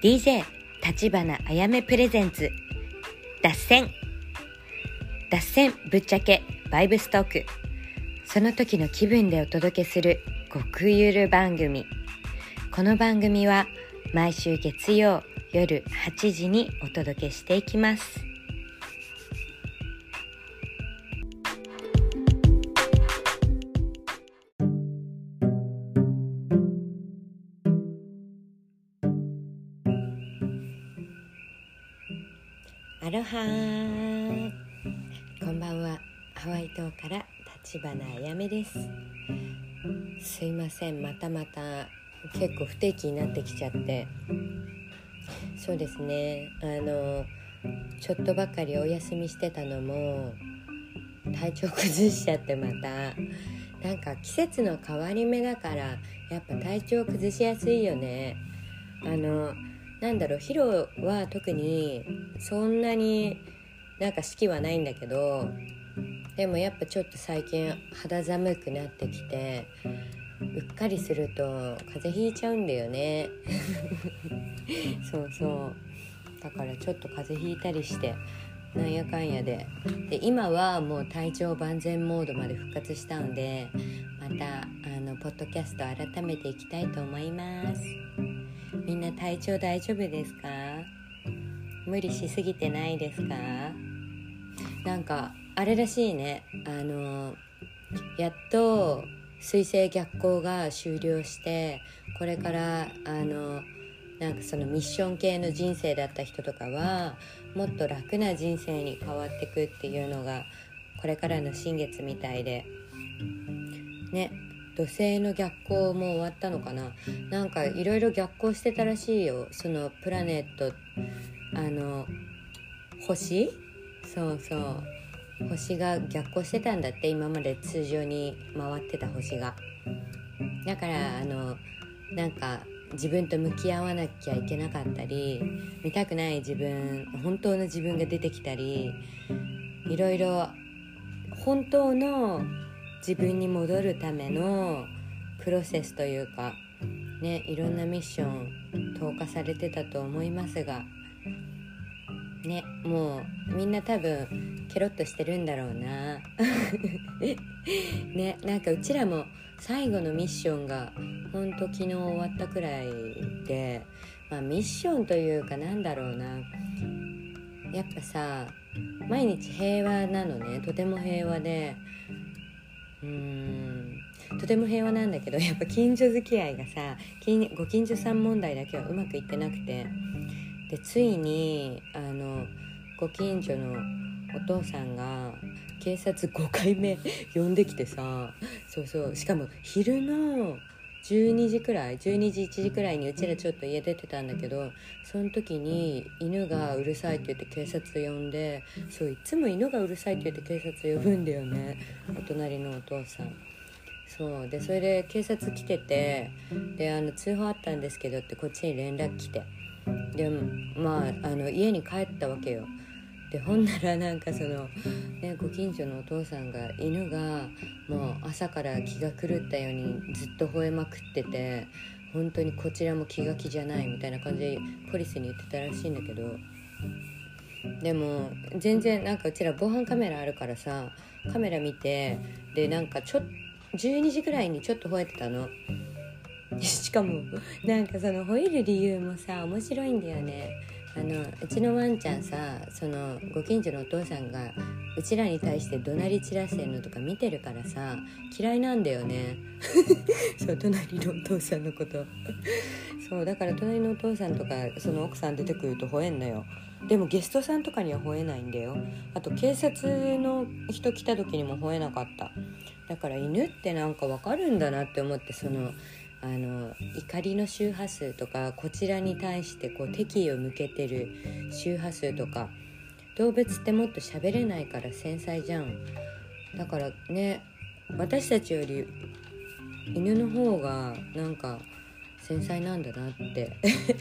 DJ 立花あやめプレゼンツ。脱線。脱線ぶっちゃけバイブストーク。その時の気分でお届けする極ゆる番組。この番組は毎週月曜夜8時にお届けしていきます。アロハーこんばんは。ハワイ島から立花あやめです。すいません。またまた結構不定期になってきちゃって。そうですね。あのちょっとばかりお休みしてたのも体調崩しちゃってまた。なんか季節の変わり目だからやっぱ体調崩しやすいよね。あのなんだろうヒロは特にそんなになんか好きはないんだけどでもやっぱちょっと最近肌寒くなってきてうっかりすると風邪ひいちゃうんだよね。そうそう。だからちょっと風邪ひいたりしてなんやかんやで。で今はもう体調万全モードまで復活したんでまたあのポッドキャスト改めていきたいと思いますみんな体調大丈夫ですか？無理しすぎてないですか？なんかあれらしいね。あのやっと水星逆行が終了してこれからあのなんかそのミッション系の人生だった人とかはもっと楽な人生に変わっていくっていうのがこれからの新月みたいで。ね。土星の逆行も終わったのかな。なんかいろいろ逆行してたらしいよ。そのプラネットあの星？そうそう。星が逆行してたんだって。今まで通常に回ってた星が。だからあのなんか自分と向き合わなきゃいけなかったり見たくない自分本当の自分が出てきたりいろいろ本当の自分に戻るためのプロセスというかねいろんなミッション投下されてたと思いますがねもうみんな多分ケロッとしてるんだろうな。ねなんかうちらも最後のミッションがほんと昨日終わったくらいで、まあ、ミッションというかなんだろうな。やっぱさ毎日平和なのね。とても平和でうん。とても平和なんだけどやっぱ近所付き合いがさご近所さん問題だけはうまくいってなくて。でついにあのご近所のお父さんが警察5回目呼んできてさそうそうしかも昼の12時くらい12時1時くらいにうちらちょっと家出てたんだけどその時に犬がうるさいって言って警察呼んでそういつも犬がうるさいって言って警察呼ぶんだよね。お隣のお父さん。そうでそれで警察来ててであの通報あったんですけどってこっちに連絡来て。でまああの家に帰ったわけよでほんならなんかその、ね、ご近所のお父さんが犬がもう朝から気が狂ったようにずっと吠えまくってて本当にこちらも気が気じゃないみたいな感じでポリスに言ってたらしいんだけど。でも全然なんかうちら防犯カメラあるからさカメラ見てでなんかちょ12時ぐらいにちょっと吠えてたの。しかもなんかその吠える理由もさ面白いんだよね。あのうちのワンちゃんさそのご近所のお父さんがうちらに対して怒鳴り散らしてるのとか見てるからさ嫌いなんだよね。そう隣のお父さんのこと。そうだから隣のお父さんとかその奥さん出てくると吠えんのよ。でもゲストさんとかには吠えないんだよ。あと警察の人来た時にも吠えなかった。だから犬ってなんかわかるんだなって思ってそのあの怒りの周波数とかこちらに対してこう敵意を向けてる周波数とか動物ってもっと喋れないから繊細じゃん。だからね私たちより犬の方がなんか繊細なんだなって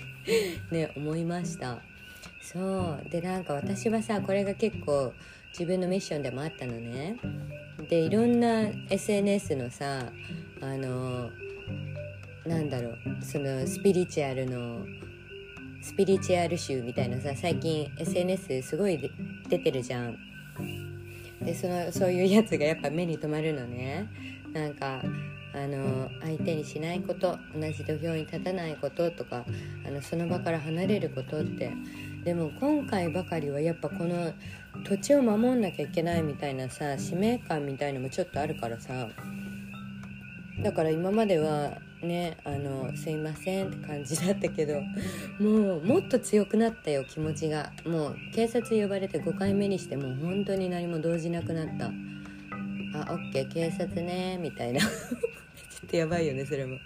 ね思いました。そう。でなんか私はさこれが結構自分のミッションでもあったのね。でいろんな SNS のさあのなんだろう。そのスピリチュアルのスピリチュアル集みたいなさ最近 SNS すごい出てるじゃん。でそのそういうやつがやっぱ目に留まるのね。なんかあの相手にしないこと同じ土俵に立たないこととかあのその場から離れることって。でも今回ばかりはやっぱこの土地を守んなきゃいけないみたいなさ使命感みたいのもちょっとあるからさ。だから今まではねあのすいませんって感じだったけどもうもっと強くなったよ気持ちが。もう警察呼ばれて5回目にしてもう本当に何も動じなくなった。あオッケー警察ねみたいな。ちょっとやばいよねそれも。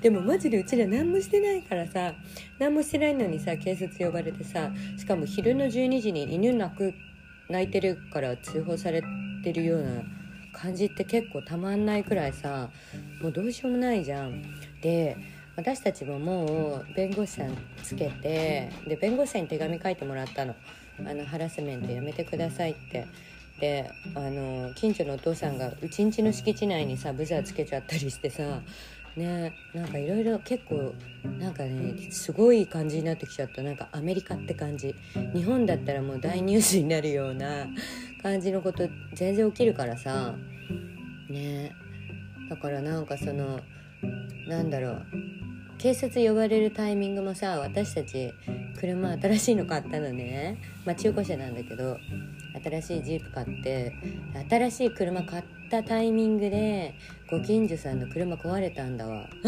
でもマジでうちら何もしてないからさ何もしてないのにさ警察呼ばれてさしかも昼の12時に犬泣く泣いてるから通報されてるような感じって結構たまんないくらいさもうどうしようもないじゃん。で私たちももう弁護士さんつけてで弁護士さんに手紙書いてもらったの。あのハラスメントやめてくださいって。であの近所のお父さんがうちんちの敷地内にさブザーつけちゃったりしてさねなんかいろいろ結構なんかねすごい感じになってきちゃった。なんかアメリカって感じ。日本だったらもう大ニュースになるような感じのこと全然起きるからさ。ね。だからなんかそのなんだろう。警察呼ばれるタイミングもさ私たち車新しいの買ったのね。まあ中古車なんだけど新しいジープ買って新しい車買ったタイミングでご近所さんの車壊れたんだわ。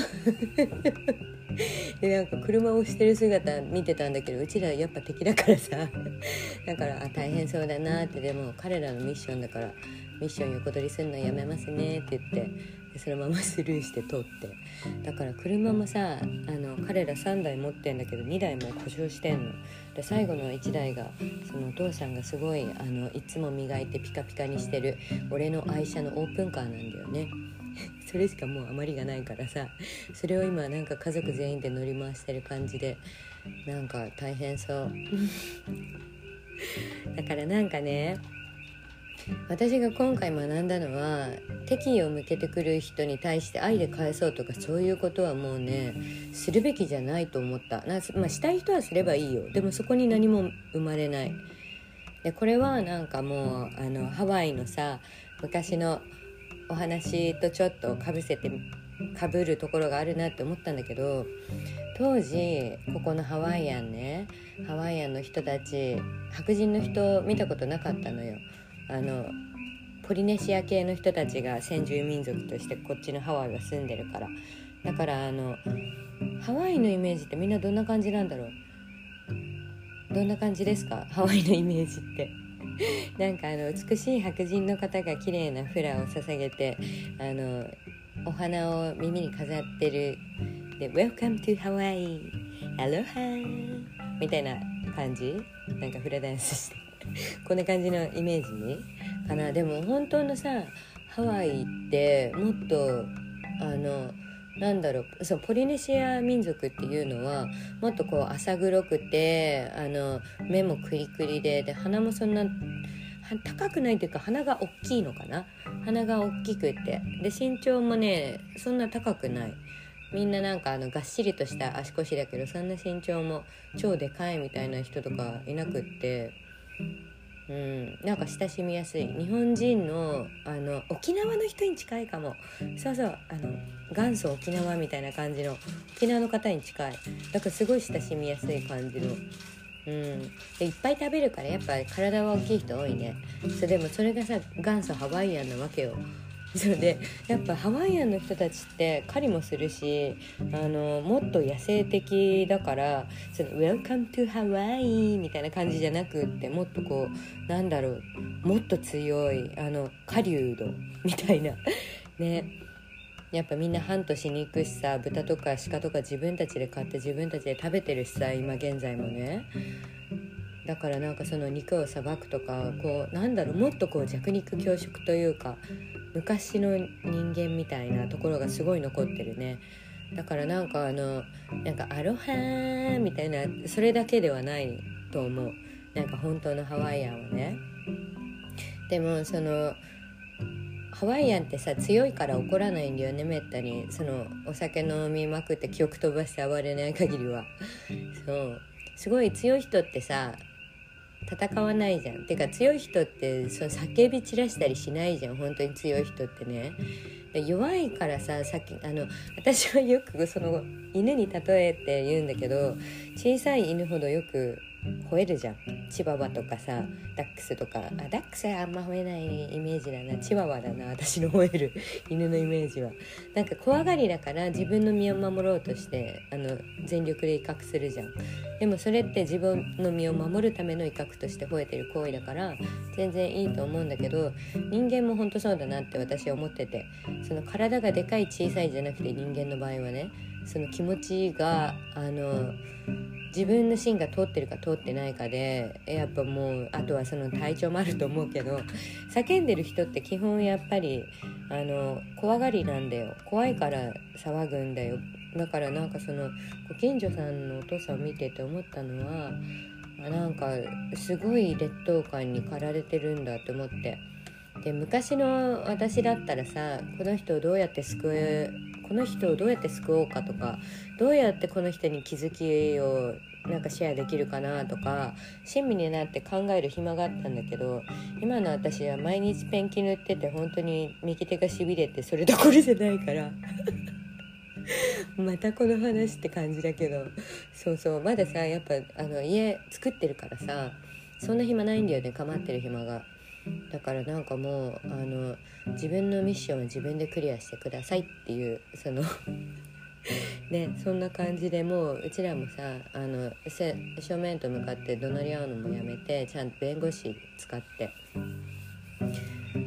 でなんか車を押してる姿見てたんだけどうちらやっぱ敵だからさ。だからあ大変そうだなって。でも彼らのミッションだからミッション横取りするのやめますねって言ってそのままスルーして通って。だから車もさあの彼ら3台持ってんだけど2台も故障してんの。で最後の1台がそのお父さんがすごいあのいつも磨いてピカピカにしてる俺の愛車のオープンカーなんだよね。それしかもう余りがないからさ。それを今なんか家族全員で乗り回してる感じでなんか大変そう。だからなんかね私が今回学んだのは敵意を向けてくる人に対して愛で返そうとかそういうことはもうねするべきじゃないと思った。な、まあ、したい人はすればいいよ。でもそこに何も生まれない。でこれはなんかもうあのハワイのさ昔のお話とちょっとかぶせてかぶるところがあるなって思ったんだけど当時ここのハワイアンねハワイアンの人たち白人の人見たことなかったのよ。あのポリネシア系の人たちが先住民族としてこっちのハワイは住んでるから。だからあのハワイのイメージってみんなどんな感じなんだろう？どんな感じですか？ハワイのイメージって。なんかあの美しい白人の方が綺麗なフラを捧げてあのお花を耳に飾ってる。で「Welcome to Hawaii! Aloha!」みたいな感じ？なんかフラダンスして。こんな感じのイメージかな。でも本当のさハワイってもっとあのなんだろうそうポリネシア民族っていうのはもっとこう浅黒くてあの目もクリクリでで鼻もそんな高くないというか鼻が大きいのかな。鼻が大きくて。で身長もねそんな高くない。みんななんかあのがっしりとした足腰だけどそんな身長も超でかいみたいな人とかいなくって。うん、なんか親しみやすい。日本人のあの沖縄の人に近いかも。そうそう。あの元祖沖縄みたいな感じの沖縄の方に近い。だからすごい親しみやすい感じの。うん、でいっぱい食べるからやっぱ体は大きい人多いね。そでもそれがさ元祖ハワイアンなわけよそれでやっぱハワイアンの人たちって狩りもするしあのもっと野生的だからその「Welcome to Hawaii」みたいな感じじゃなくってもっとこうなんだろうもっと強いあの狩人 みたいな。ね。やっぱみんなハントしに行くしさ豚とか鹿とか自分たちで買って自分たちで食べてるしさ今現在もねだからなんかその肉をさばくとかこうなんだろうもっとこう弱肉強食というか昔の人間みたいなところがすごい残ってるね。だからなんかあのなんかアロハみたいなそれだけではないと思う。なんか本当のハワイアンはね。でもそのハワイアンってさ強いから怒らないんだよねめったに。そのお酒飲みまくって記憶飛ばして暴れない限りは。そう。すごい強い人ってさ戦わないじゃん。てか強い人ってその叫び散らしたりしないじゃん。本当に強い人ってね。弱いからささっきあの私はよくその犬に例えて言うんだけど小さい犬ほどよく吠えるじゃん。チワワとかさダックスとか。あダックスはあんま吠えないイメージだな。チワワだな。私の吠える。犬のイメージは。なんか怖がりだから自分の身を守ろうとしてあの全力で威嚇するじゃん。でもそれって自分の身を守るための威嚇として吠えてる行為だから全然いいと思うんだけど人間も本当そうだなって私は思ってて。その体がでかい小さいじゃなくて人間の場合はね。その気持ちがあの自分の芯が通ってるか通ってないかでやっぱもうあとはその体調もあると思うけど叫んでる人って基本やっぱりあの怖がりなんだよ。怖いから騒ぐんだよ。だからなんかそのご近所さんのお父さんを見てて思ったのはなんかすごい劣等感に駆られてるんだって思って。で昔の私だったらさこの人をどうやって救えこの人をどうやって救おうかとかどうやってこの人に気づきをなんかシェアできるかなとか親身になって考える暇があったんだけど今の私は毎日ペンキ塗ってて本当に右手がしびれてそれどころじゃないから またこの話って感じだけどそうそうまださやっぱあの家作ってるからさそんな暇ないんだよね構ってる暇が。だからなんかもうあの自分のミッションは自分でクリアしてくださいっていうその ねそんな感じでもううちらもさあの正面と向かって怒鳴り合うのもやめてちゃんと弁護士使って。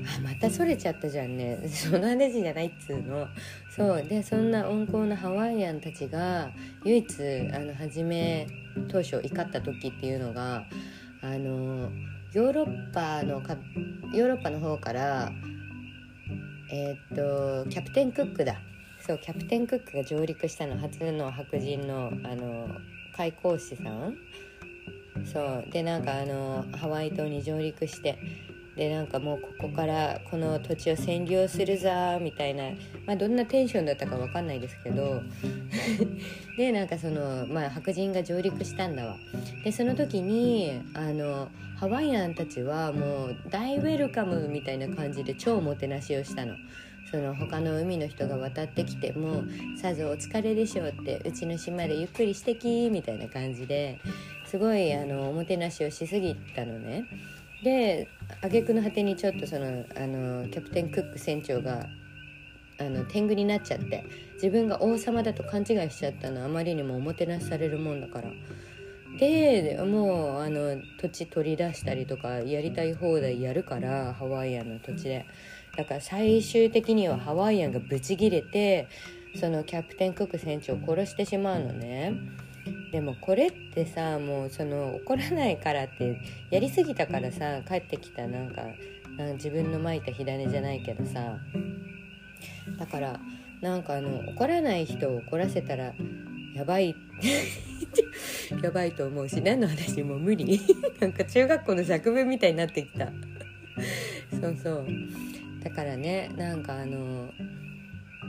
あまたそれちゃったじゃんね。その話じゃないっつうの。そう。でそんな温厚なハワイアンたちが唯一あの初め当初怒った時っていうのがあのヨーロッパのかヨーロッパの方からえー、っとキャプテンクックだ。そうキャプテンクックが上陸したの初の白人のあの開港士さん。そうでなんかあのハワイ島に上陸してでなんかもうここからこの土地を占領するぞみたいな、まあ、どんなテンションだったか分かんないですけど でなんかその、まあ、白人が上陸したんだわでその時にあのハワイアンたちはもう大ウェルカムみたいな感じで超おもてなしをしたの。その他の海の人が渡ってきても「さぞお疲れでしょう」って「うちの島でゆっくりしてき」みたいな感じですごいあのおもてなしをしすぎたのね。で挙句の果てにちょっとそのあのキャプテンクック船長があの天狗になっちゃって自分が王様だと勘違いしちゃったのあまりにもおもてなしされるもんだから。でもうあの土地取り出したりとかやりたい放題やるからハワイアンの土地でだから最終的にはハワイアンがブチギレてそのキャプテンクック船長を殺してしまうのね。でもこれってさもうその怒らないからってやりすぎたからさ帰ってきたなんか自分のまいた火種じゃないけどさだからなんかあの怒らない人を怒らせたらやばい やばいと思うし何の話もう無理。なんか中学校の作文みたいになってきた。そうそう。だからねなんかあの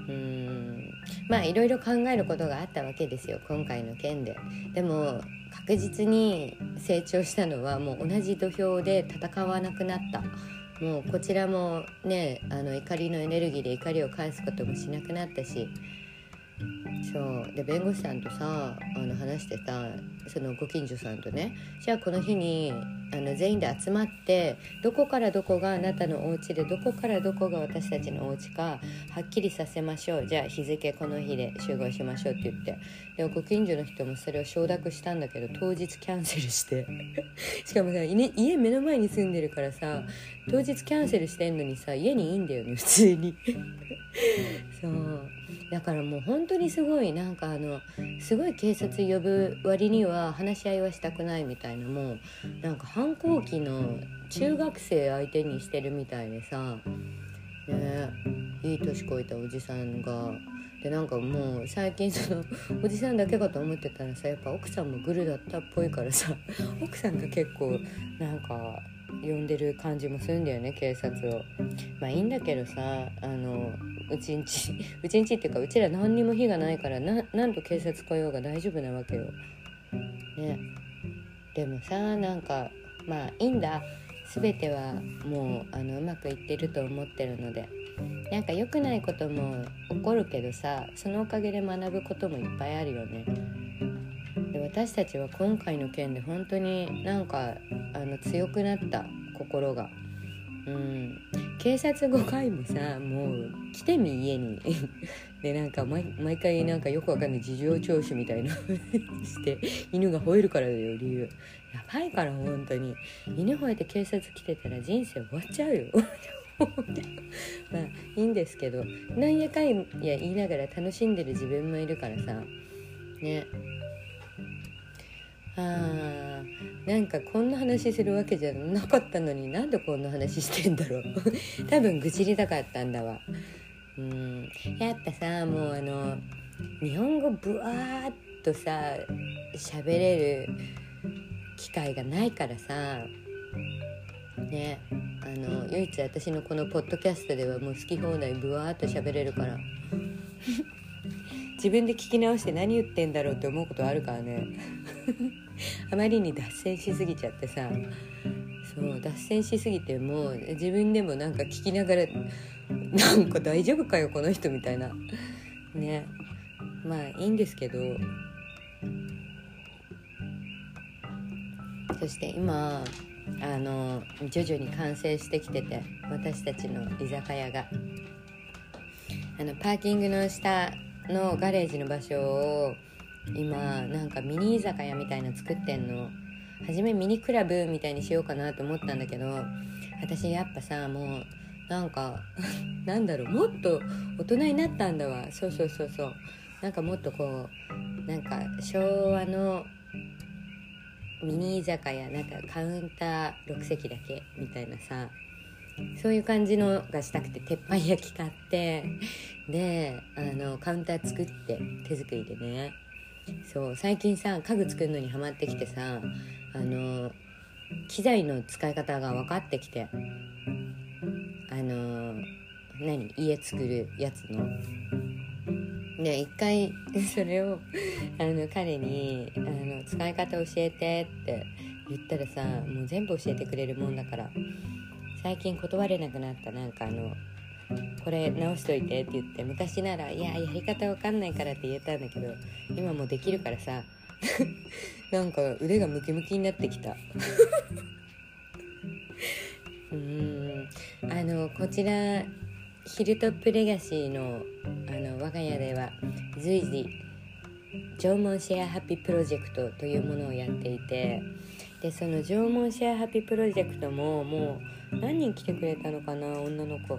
うんまあいろいろ考えることがあったわけですよ今回の件で。でも確実に成長したのはもう同じ土俵で戦わなくなったもうこちらもねあの怒りのエネルギーで怒りを返すこともしなくなったしそう。で弁護士さんとさあの話してたそのご近所さんとねじゃあこの日にあの全員で集まってどこからどこがあなたのお家でどこからどこが私たちのお家かはっきりさせましょう。じゃあ日付この日で集合しましょうって言って。でご近所の人もそれを承諾したんだけど当日キャンセルして。しかもさ家目の前に住んでるからさ当日キャンセルしてんのにさ家にいいんだよね普通に。そう。だからもう本当にすごいなんかあのすごい警察呼ぶ割には話し合いはしたくないみたいなもうなんか反抗期の中学生相手にしてるみたいでさ。ねいい年こいたおじさんが。でなんかもう最近その おじさんだけかと思ってたらさやっぱ奥さんもグルだったっぽいからさ。奥さんが結構なんか呼んでる感じもするんだよね警察を。まあいいんだけどさあのうちんち うちんちっていうかうちら何にも火がないからななんと警察来ようが大丈夫なわけよ。ねでもさなんかまあいいんだ全てはもうあのうまくいってると思ってるのでなんか良くないことも起こるけどさそのおかげで学ぶこともいっぱいあるよね。で私たちは今回の件で本当になんかあの強くなった心が。うん、警察5回もさもう来てみ家に。でなんか毎回なんかよくわかんない事情聴取みたいなして犬が吠えるからだよ理由。やばいから本当に。犬吠えて警察来てたら人生終わっちゃうよ。まあいいんですけど。なんやかんや言いながら楽しんでる自分もいるからさ。ね。あなんかこんな話するわけじゃなかったのになんでこんな話してんだろう。多分愚痴りたかったんだわ。うん。やっぱさもうあの日本語ぶわーっとさ喋れる機会がないからさ。ねあの唯一私のこのポッドキャストではもう好き放題ぶわーっと喋れるから。自分で聞き直して何言ってんだろうって思うことあるからね。あまりに脱線しすぎちゃってさそう脱線しすぎても自分でもなんか聞きながらなんか大丈夫かよこの人みたいな。ね。まあいいんですけど。そして今あの徐々に完成してきてて私たちの居酒屋が。あのパーキングの下のガレージの場所を今なんかミニ居酒屋みたいな作ってんの。初めミニクラブみたいにしようかなと思ったんだけど私やっぱさもうなんか なんだろうもっと大人になったんだわ。そうそうそうそう。なんかもっとこうなんか昭和のミニ居酒屋なんかカウンター6席だけみたいなさ。そういう感じのがしたくて鉄板焼き買ってであのカウンター作って手作りでね。そう最近さ家具作るのにハマってきてさあの機材の使い方が分かってきてあの何家作るやつの。で一回 それをあの彼にあの「使い方教えて」って言ったらさもう全部教えてくれるもんだから最近断れなくなったなんかあのこれ直しといてって言って昔なら「いややり方わかんないから」って言えたんだけど今もうできるからさ なんか腕がムキムキになってきた。うーん。あのこちらヒルトップレガシーのあの我が家では随時縄文シェアハッピープロジェクトというものをやっていてでその縄文シェアハッピープロジェクトももう何人来てくれたのかな女の子。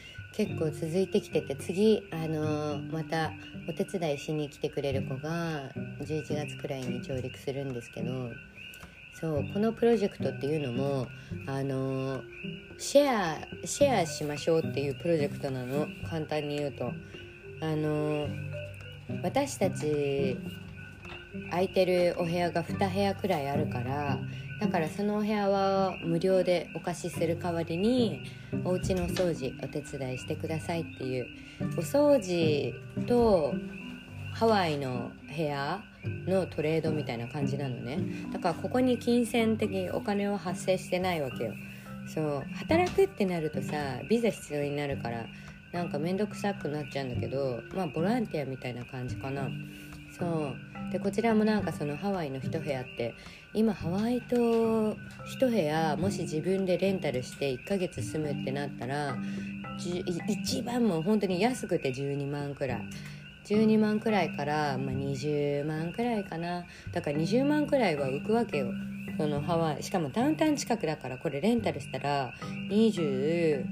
結構続いてきてて次あのー、またお手伝いしに来てくれる子が11月くらいに上陸するんですけどそうこのプロジェクトっていうのもあのー、シェアシェアしましょうっていうプロジェクトなの。簡単に言うと。あの私たち空いてるお部屋が2部屋くらいあるからだからそのお部屋は無料でお貸しする代わりにお家のお掃除お手伝いしてくださいっていうお掃除とハワイの部屋のトレードみたいな感じなのね。だからここに金銭的お金は発生してないわけよ。そう働くってなるとさビザ必要になるからなんか面倒くさくなっちゃうんだけどまあボランティアみたいな感じかな。そう。でこちらもなんかそのハワイの一部屋って今ハワイ島一部屋もし自分でレンタルして1ヶ月住むってなったら一番もう本当に安くて12万くらい。12万くらいから、まあ、20万くらいかな。だから20万くらいは浮くわけよ。そのハワイしかもダウンタウン近くだからこれレンタルしたら20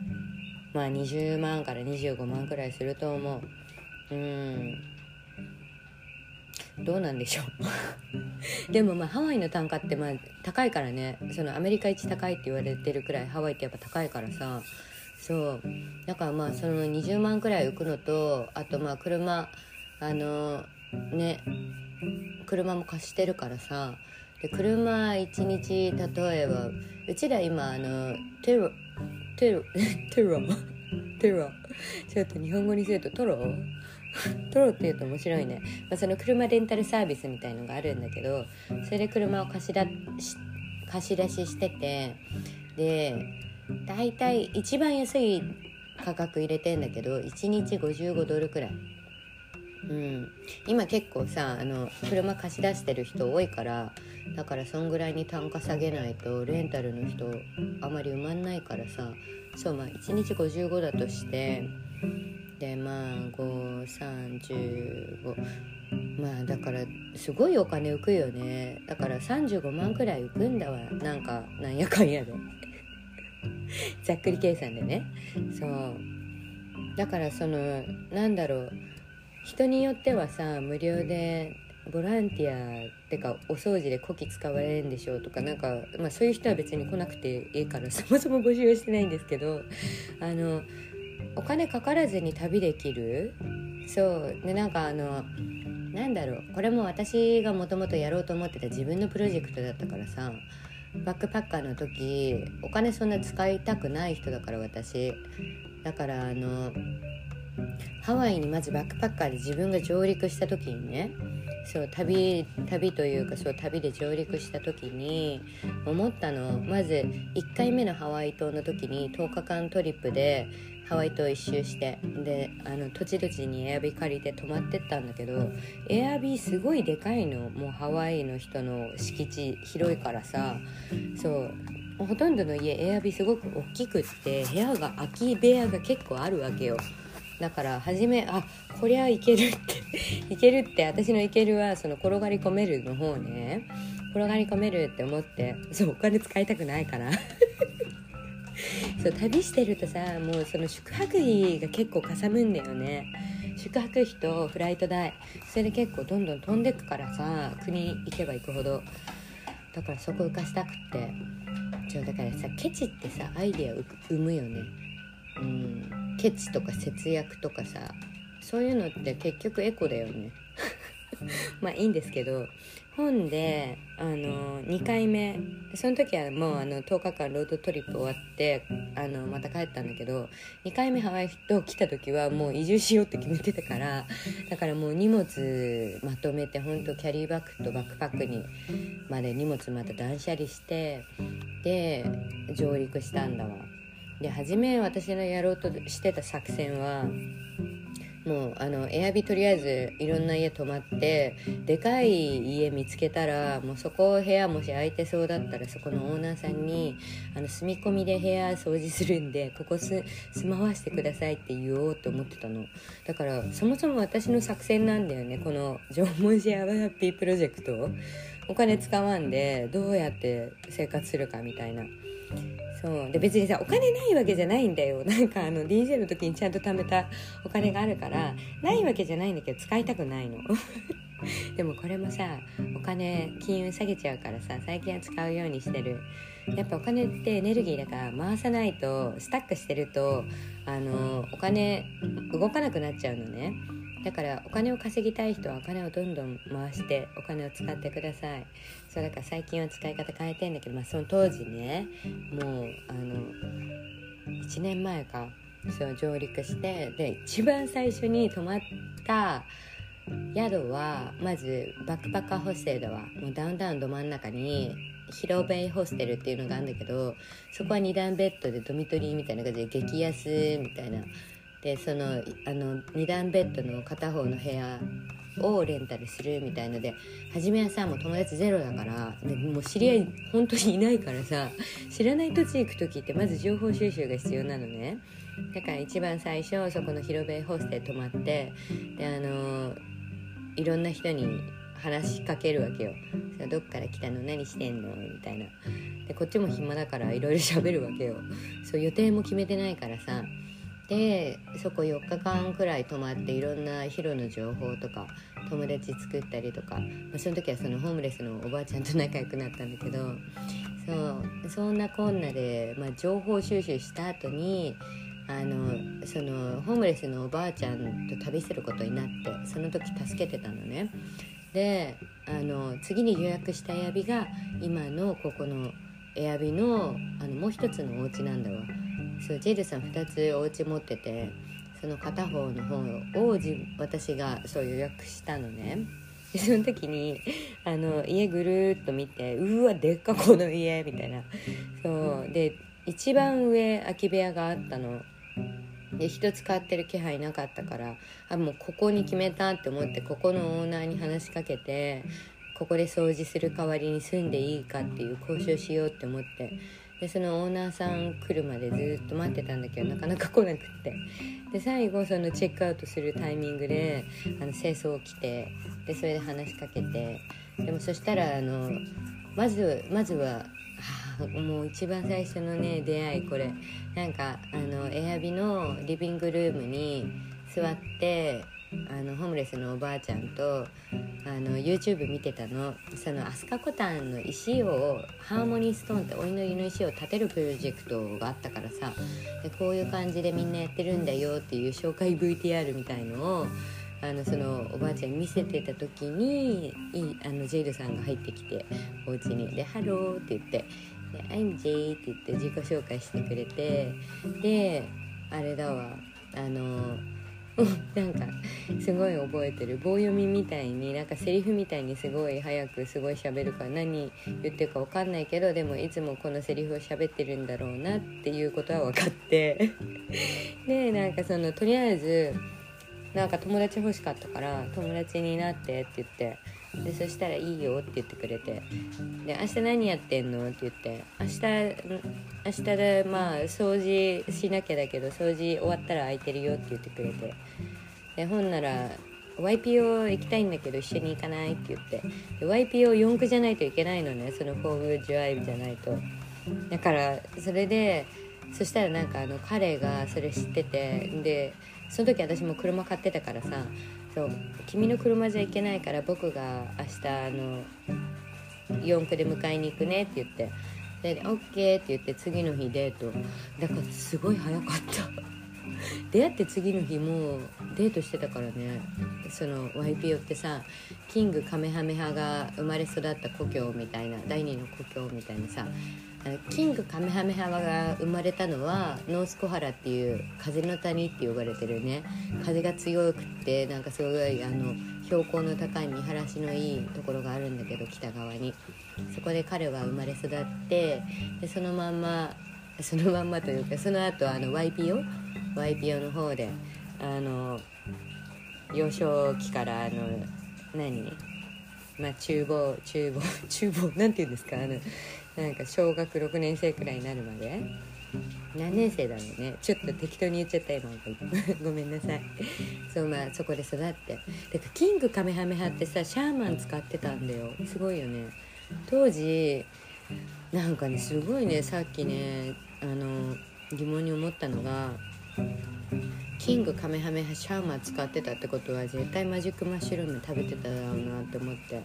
まあ20万から25万くらいすると思う。うん。どうなんでしょう？でもまあハワイの単価ってまあ高いからね。そのアメリカ一高いって言われてるくらいハワイってやっぱ高いからさ。そう。だからまあその20万くらい浮くのとあとまあ車あのね車も貸してるからさ。で車1日例えばうちら今あのテロテロ テロテロ。ちょっと日本語にするとトロ？トロって言うと面白いね、まあ、その車レンタルサービスみたいのがあるんだけどそれで車を貸しだ貸し出ししててで大体一番安い価格入れてんだけど1日55ドルくらい。うん、今結構さあの車貸し出してる人多いからだからそんぐらいに単価下げないとレンタルの人あまり埋まんないからさそうまあ1日55だとしてでまあ535まあだからすごいお金浮くよね。だから35万くらい浮くんだわ。なんかなんやかんやで。ざっくり計算でね。そう。だからそのなんだろう。人によってはさ無料でボランティアってかお掃除でこき使われるんでしょうとかなんか、まあ、そういう人は別に来なくていいからそもそも募集はしてないんですけどあのお金かからずに旅できる？そう。でなんかあのなんだろう。これも私がもともとやろうと思ってた自分のプロジェクトだったからさバックパッカーの時お金そんな使いたくない人だから私。だからあのハワイにまずバックパッカーで自分が上陸した時にねそう旅旅というかそう旅で上陸した時に思ったの。まず1回目のハワイ島の時に10日間トリップでハワイ島一周してであの土地土地にエアビー借りて泊まってったんだけどエアビーすごいでかいの。もうハワイの人の敷地広いからさ。そう。ほとんどの家エアビーすごく大きくって部屋が空き部屋が結構あるわけよ。だから初めあこりゃいけるって いけるって私のいけるはその転がり込めるの方ね。転がり込めるって思ってそうお金使いたくないから。そう旅してるとさもうその宿泊費が結構かさむんだよね。宿泊費とフライト代。それで結構どんどん飛んでくからさ国行けば行くほど。だからそこ浮かしたくって。そうだからさケチってさアイデア生むよね。うん。ケチとか節約とかさそういうのって結局エコだよね。まあいいんですけど。本であの2回目。その時はもうあの10日間ロードトリップ終わってあのまた帰ったんだけど2回目ハワイと来た時はもう移住しようって決めてたからだからもう荷物まとめて本当キャリーバッグとバックパックにまで荷物また断捨離してで上陸したんだわ。で初め私のやろうとしてた作戦はもうあのエアビとりあえずいろんな家泊まってでかい家見つけたらもうそこ部屋もし空いてそうだったらそこのオーナーさんにあの住み込みで部屋掃除するんでここ住まわせてくださいって言おうと思ってたの。だからそもそも私の作戦なんだよねこの縄文シェアワーピープロジェクトお金使わんでどうやって生活するかみたいな。そう。で別にさお金ないわけじゃないんだよ。なんかあの DJ の時にちゃんと貯めたお金があるからないわけじゃないんだけど使いたくないの。でもこれもさお金金融下げちゃうからさ最近は使うようにしてる。やっぱお金ってエネルギーだから回さないとスタックしてるとあのお金動かなくなっちゃうのね。だからお金を稼ぎたい人はお金をどんどん回してお金を使ってください。そうだから最近は使い方変えてんだけど、まあ、その当時ねもうあの1年前かそう上陸してで一番最初に泊まった宿はまずバックパッカーホステルだわ。もうダウンタウンど真ん中に広ベイホステルっていうのがあるんだけどそこは2段ベッドでドミトリーみたいな感じで激安みたいな。でそのあの2段ベッドの片方の部屋をレンタルするみたいので初めはさもう友達ゼロだからでもう知り合い本当にいないからさ知らない土地行く時ってまず情報収集が必要なのね。だから一番最初そこの広べホステ泊まってであのいろんな人に話しかけるわけよ「どっから来たの？何してんの?」みたいな。でこっちも暇だからいろいろ喋るわけよ。そう予定も決めてないからさ。でそこ4日間くらい泊まっていろんなヒロの情報とか友達作ったりとか、まあ、その時はそのホームレスのおばあちゃんと仲良くなったんだけどそうそんなこんなで、まあ、情報収集した後にあのそのホームレスのおばあちゃんと旅することになってその時助けてたのね。であの次に予約したエアビが今のここのエアビのあのもう一つのお家なんだわ。そうジェルさん2つお家持っててその片方の方を私がそう予約したのね。その時にあの家ぐるっと見てうわでっかこの家みたいな。そうで一番上空き部屋があったの。で人使ってる気配なかったからあもうここに決めたって思ってここのオーナーに話しかけてここで掃除する代わりに住んでいいかっていう交渉しようって思ってでそのオーナーさん来るまでずっと待ってたんだけどなかなか来なくって。で最後そのチェックアウトするタイミングであの清掃来てでそれで話しかけてでもそしたらあのまずまずはもう一番最初のね出会いこれ。なんかあのエアビのリビングルームに座ってあのホームレスのおばあちゃんとあの YouTube 見てたの。その飛鳥コタンの石をハーモニーストーンってお祈りの石を建てるプロジェクトがあったからさ。でこういう感じでみんなやってるんだよっていう紹介 VTR みたいのをあのそのおばあちゃんに見せてた時にいあのジェイさんが入ってきてお家にで「ハロー」って言って「で I'm Jay」って言って自己紹介してくれてであれだわ。あの なんかすごい覚えてる棒読みみたいになんかセリフみたいにすごい早くすごい喋るから何言ってるか分かんないけどでもいつもこのセリフを喋ってるんだろうなっていうことは分かって。でなんかそのとりあえずなんか友達欲しかったから友達になってって言ってでそしたら「いいよ」って言ってくれて「で明日何やってんの?」って言って「明日明日でまあ掃除しなきゃだけど掃除終わったら空いてるよ」って言ってくれてでほんなら YPO 行きたいんだけど一緒に行かないって言ってで YPO4 区じゃないといけないのねそのフォームドライブじゃないとだからそれでそしたらなんかあの彼がそれ知っててでその時私も車買ってたからさそう君の車じゃ行けないから僕が明日あの4区で迎えに行くねって言ってで OK って言って次の日デート。だからすごい早かった。出会って次の日もうデートしてたからね。その YPO ってさキングカメハメハが生まれ育った故郷みたいな第二の故郷みたいなさキングカメハメハが生まれたのはノースコハラっていう風の谷って呼ばれてるね。風が強くってなんかすごいあの標高の高い見晴らしのいいところがあるんだけど北側に。そこで彼は生まれ育ってでそのまんまそのまんまというかその後あの YPO YPO の方であの幼少期からあの何？まあ厨房厨房厨房なんて言うんですか？あのなんか小学6年生くらいになるまで。何年生だろうね。ちょっと適当に言っちゃった今 ごめんなさい。そうまあそこで育って。だからキングカメハメハってさシャーマン使ってたんだよ。すごいよね。当時なんかねすごいねさっきねあの疑問に思ったのがキングカメハメハシャーマン使ってたってことは絶対マジックマッシュルーム食べてただろうなって思って。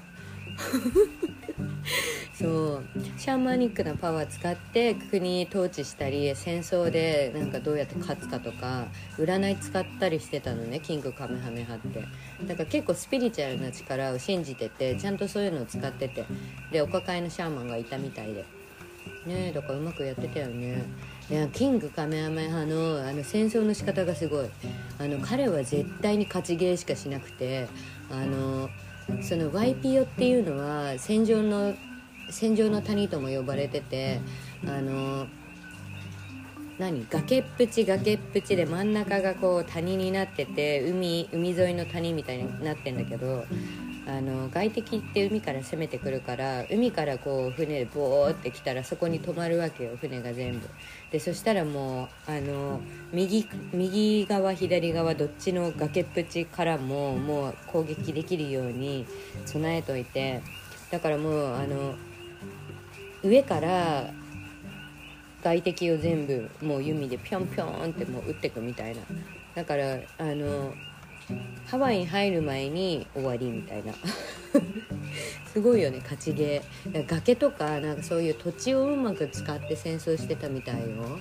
そう。シャーマニックなパワー使って国統治したり戦争でなんかどうやって勝つかとか占い使ったりしてたのねキングカメハメハって。だから結構スピリチュアルな力を信じててちゃんとそういうのを使ってて。でお抱えのシャーマンがいたみたいで。ねえだからうまくやってたよね。いやキングカメハメハのあの戦争の仕方がすごい。あの彼は絶対に勝ちゲーしかしなくてあのそのワイピヨっていうのは戦場の戦場の谷とも呼ばれててあの何崖っぷち崖っぷちで真ん中がこう谷になってて海海沿いの谷みたいになってんだけどあの外敵って海から攻めてくるから海からこう船でボーって来たらそこに止まるわけよ船が全部。でそしたらもうあの右右側左側どっちの崖っぷちからももう攻撃できるように備えといて。だからもうあの上から外敵を全部もう弓でピョンピョンってもう撃ってくみたいな。だからあのハワイに入る前に終わりみたいな。すごいよね勝ちゲー崖とかなんかそういう土地をうまく使って戦争してたみたいよ。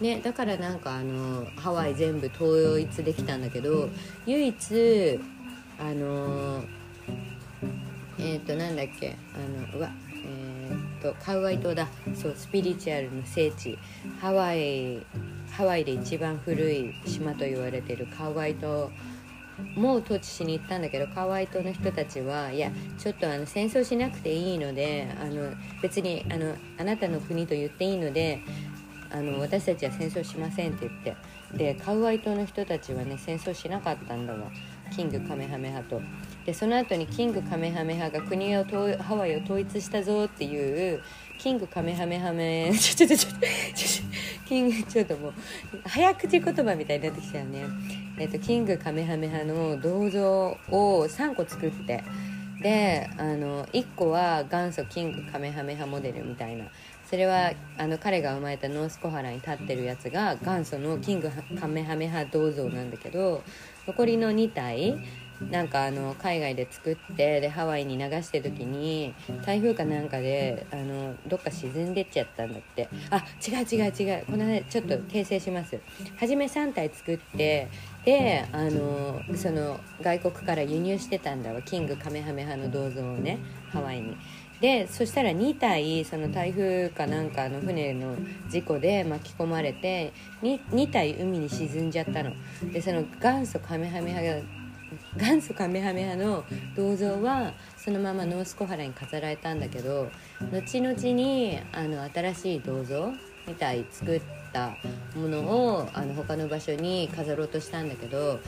ね、だからなんかあのハワイ全部統一できたんだけど唯一あのえっ、ー、となんだっけあのうわえっ、とカウアイ島だ。そうスピリチュアルの聖地。ハワイハワイで一番古い島と言われてるカウアイ島もう統治しに行ったんだけどカワイ島の人たちはいやちょっとあの戦争しなくていいのであの別にあのあなたの国と言っていいのであの私たちは戦争しませんって言って。でカウアイ島の人たちはね戦争しなかったんだわ。キングカメハメハと。でその後にキングカメハメハが国をハワイを統一したぞっていうキングカメハメハメ。ちょちょちょちょキングちょっともう早口言葉みたいになってきたよね。えっとキングカメハメハの銅像を3個作って。であの1個は元祖キングカメハメハモデルみたいな。それはあの彼が生まれたノースコハラに立ってるやつが元祖のキングカメハメハ銅像なんだけど残りの2体なんかあの海外で作ってでハワイに流してる時に台風かなんかであのどっか沈んでっちゃったんだって。あ違う違う違う。このねちょっと訂正します。初め3体作ってであのその外国から輸入してたんだわ。キングカメハメハの銅像をねハワイに。でそしたら2体その台風かなんかの船の事故で巻き込まれて 2, 2体海に沈んじゃったの。でその元祖カメハメハが元祖カメハメハの銅像はそのままノースコハラに飾られたんだけど後々にあの新しい銅像みたい作ったものをあの他の場所に飾ろうとしたんだけど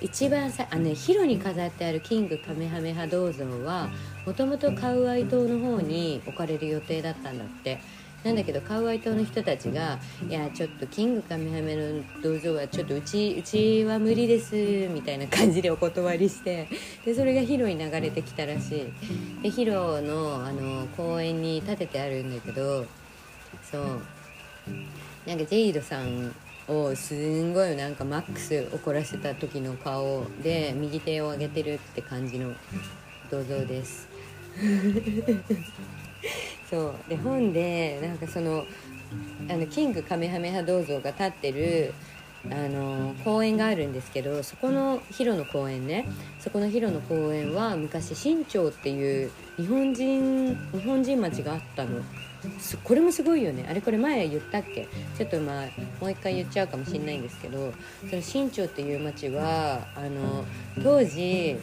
一番さあの、ね、広に飾ってあるキングカメハメハ銅像はもともとカウアイ島の方に置かれる予定だったんだって。なんだけどカウアイ島の人たちが「いやちょっとキングカメハメの銅像はちょっとうちうちは無理です」みたいな感じでお断りしてでそれがヒロに流れてきたらしい。でヒロのあの公園に建ててあるんだけどそう。なんかジェイドさんをすんごいなんかマックス怒らせた時の顔で右手を上げてるって感じの銅像ですそう。で本でなんかそのあのキングカメハメハ銅像が立ってるあの公園があるんですけどそこのヒロの公園ね。そこのヒロの公園は昔新町っていう日本人日本人町があったの。これもすごいよね。あれこれ前言ったっけ？ちょっとまあもう一回言っちゃうかもしれないんですけどその新町っていう町はあの当時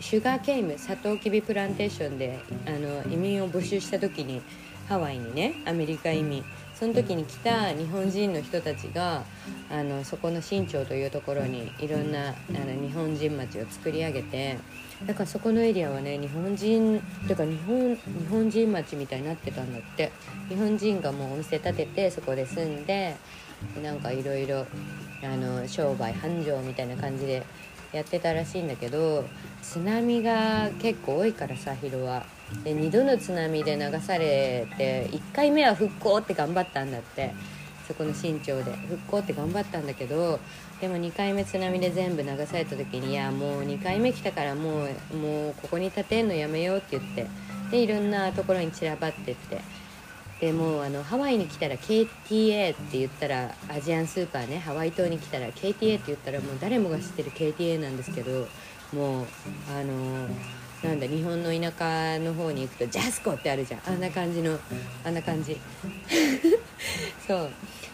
シュガーケイムサトウキビプランテーションであの移民を募集した時にハワイにねアメリカ移民。その時に来た日本人の人たちがあのそこの新町というところにいろんなあの日本人町を作り上げてだからそこのエリアはね日本人とか日本日本人町みたいになってたんだって。日本人がもうお店建ててそこで住んでなんかいろいろ商売繁盛みたいな感じでやってたらしいんだけど津波が結構多いからさヒロは。で2度の津波で流されて1回目は復興って頑張ったんだって。そこの新町で。復興って頑張ったんだけどでも2回目津波で全部流された時にいやもう2回目来たからもうもうここに建てんのやめようって言って。でいろんなところに散らばってって。でもうあのハワイに来たら KTA って言ったらアジアンスーパーねハワイ島に来たら KTA って言ったらもう誰もが知ってる KTA なんですけどもうあのなんだ日本の田舎の方に行くとジャスコってあるじゃん。あんな感じのあんな感じ。そう。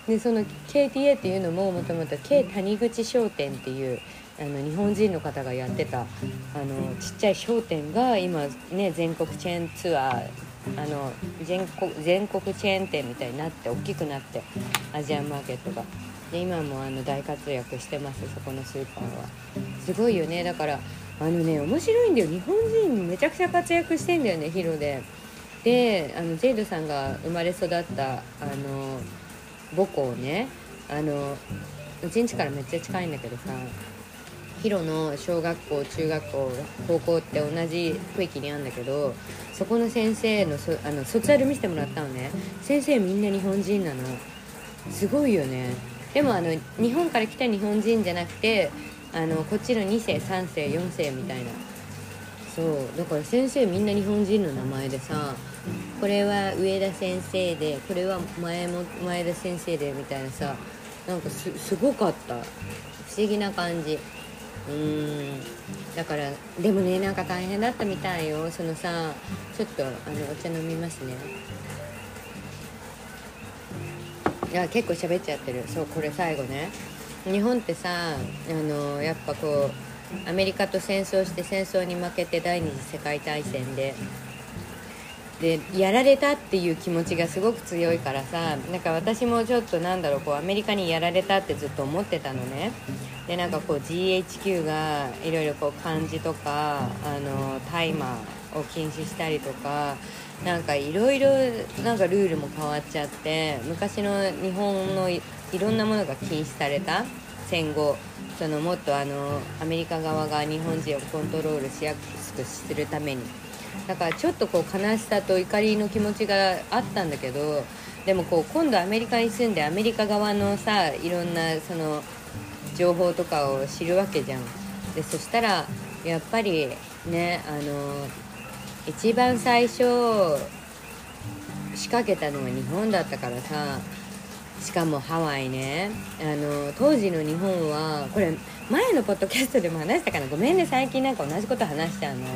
でその KTA っていうのももともと K 谷口商店っていうあの日本人の方がやってたあのちっちゃい商店が今ね全国チェーンツアーあの全国全国チェーン店みたいになって大きくなってアジアンマーケットが。で今もあの大活躍してますそこのスーパーは。すごいよね。だからあのね面白いんだよ。日本人めちゃくちゃ活躍してんだよねヒロで。であのジェイドさんが生まれ育ったあの母校ね。あのうちんちからめっちゃ近いんだけどさ。ヒロの小学校中学校高校って同じ区域にあるんだけどそこの先生のそあの卒アル見せてもらったのね。先生みんな日本人なの。すごいよね。でもあの日本から来た日本人じゃなくてあのこっちの2世3世4世みたいな。そう。だから先生みんな日本人の名前でさこれは上田先生でこれは前も前田先生でみたいなさなんかすごかった。不思議な感じ。うん。だからでもねなんか大変だったみたいよ。そのさちょっとあのお茶飲みますね。いや結構喋っちゃってる。そうこれ最後ね。日本ってさあのやっぱこうアメリカと戦争して戦争に負けて第二次世界大戦で。でやられたっていう気持ちがすごく強いからさなんか私もちょっとなんだろうこうアメリカにやられたってずっと思ってたのね。でなんかこう GHQ がいろいろこう漢字とかあの大麻を禁止したりとかなんかいろいろなんかルールも変わっちゃって昔の日本のいろんなものが禁止された戦後。そのもっとあのアメリカ側が日本人をコントロールしやすくするために。だからちょっとこう悲しさと怒りの気持ちがあったんだけどでもこう今度アメリカに住んでアメリカ側のさいろんなその情報とかを知るわけじゃん。でそしたらやっぱりねあの一番最初仕掛けたのは日本だったからさしかもハワイね。あの当時の日本はこれ前のポッドキャストでも話したかな？ごめんね最近なんか同じこと話しちゃうの。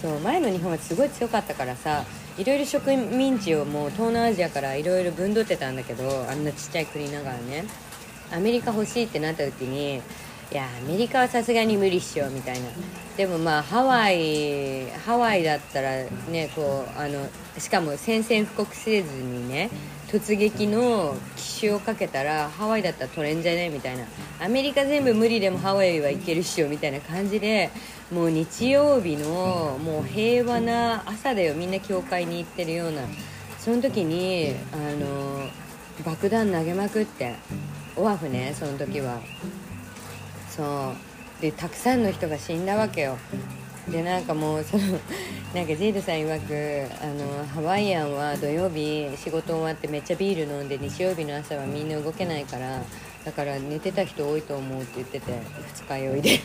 そう前の日本はすごい強かったからさいろいろ植民地をもう東南アジアからいろいろ分取ってたんだけどあんなちっちゃい国ながらね。アメリカ欲しいってなった時にいやアメリカはさすがに無理っしょみたいな。でもまあハワイハワイだったらねこうあのしかも宣戦布告せずにね突撃の奇襲をかけたらハワイだったら取れんじゃね？みたいな。アメリカ全部無理でもハワイはいけるっしょみたいな感じでもう日曜日のもう平和な朝だよ。みんな教会に行ってるような。その時にあの爆弾投げまくって。オアフねその時は。そう。でたくさんの人が死んだわけよ。でなんかもうその なんかジェイドさん曰くあのハワイアンは土曜日仕事終わってめっちゃビール飲んで日曜日の朝はみんな動けないからだから寝てた人多いと思うって言ってて二日酔いで。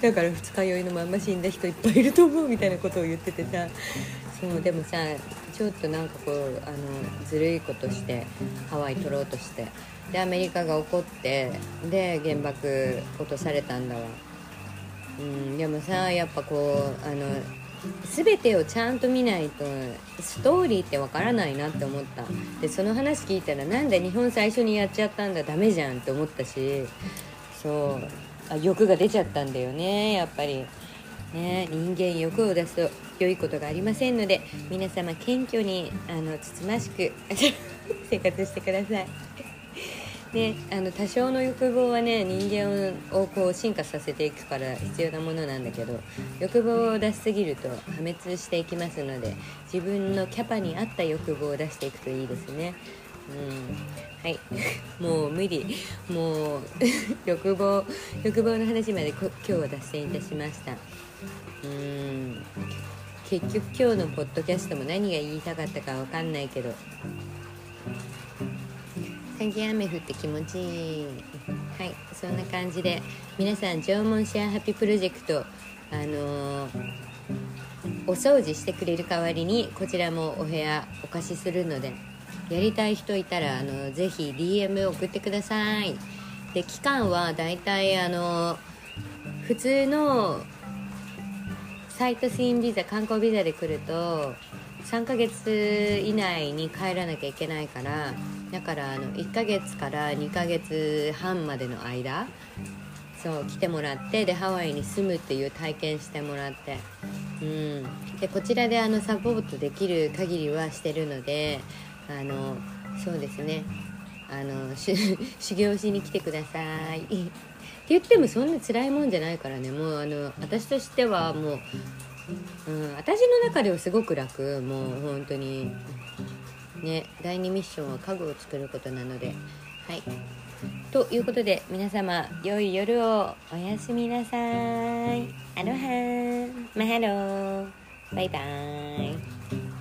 だから二日酔いのまんま死んだ人いっぱいいると思うみたいなことを言っててさ。そうでもさょっとなんかこうあのずるいことしてハワイ取ろうとしてでアメリカが怒ってで原爆落とされたんだわ。うんでもさやっぱこうあの全てをちゃんと見ないとストーリーってわからないなって思った。でその話聞いたらなんで日本最初にやっちゃったんだダメじゃんって思ったしそうあ欲が出ちゃったんだよねやっぱり。ね人間欲を出すと良いことがありませんので皆様謙虚にあのつつましく 生活してください。ね、あの多少の欲望はね人間をこう進化させていくから必要なものなんだけど欲望を出しすぎると破滅していきますので自分のキャパに合った欲望を出していくといいですね。うん、はい。もう無理。もう 欲望欲望の話まで今日は脱線いたしました。うん。結局今日のポッドキャストも何が言いたかったか分かんないけど。最近雨降って気持ちいい。はいそんな感じで皆さん縄文シェアハピプロジェクトあのー、お掃除してくれる代わりにこちらもお部屋お貸しするのでやりたい人いたらあのぜひ DM 送ってください。で期間はだいたいあの普通のサイトシーンビザ観光ビザで来ると3ヶ月以内に帰らなきゃいけないからだからあの1ヶ月から2ヶ月半までの間そう来てもらってでハワイに住むっていう体験してもらって。うん。でこちらであのサポートできる限りはしてるのであのそうですね。あの 修行しに来てください。言ってもそんな辛いもんじゃないからね。もうあの私としてはもう、うん、私の中ではすごく楽。もう本当にね第2ミッションは家具を作ることなので。はい。ということで皆様良い夜を。おやすみなさい。 Aloha。Mahalo。バイバーイ。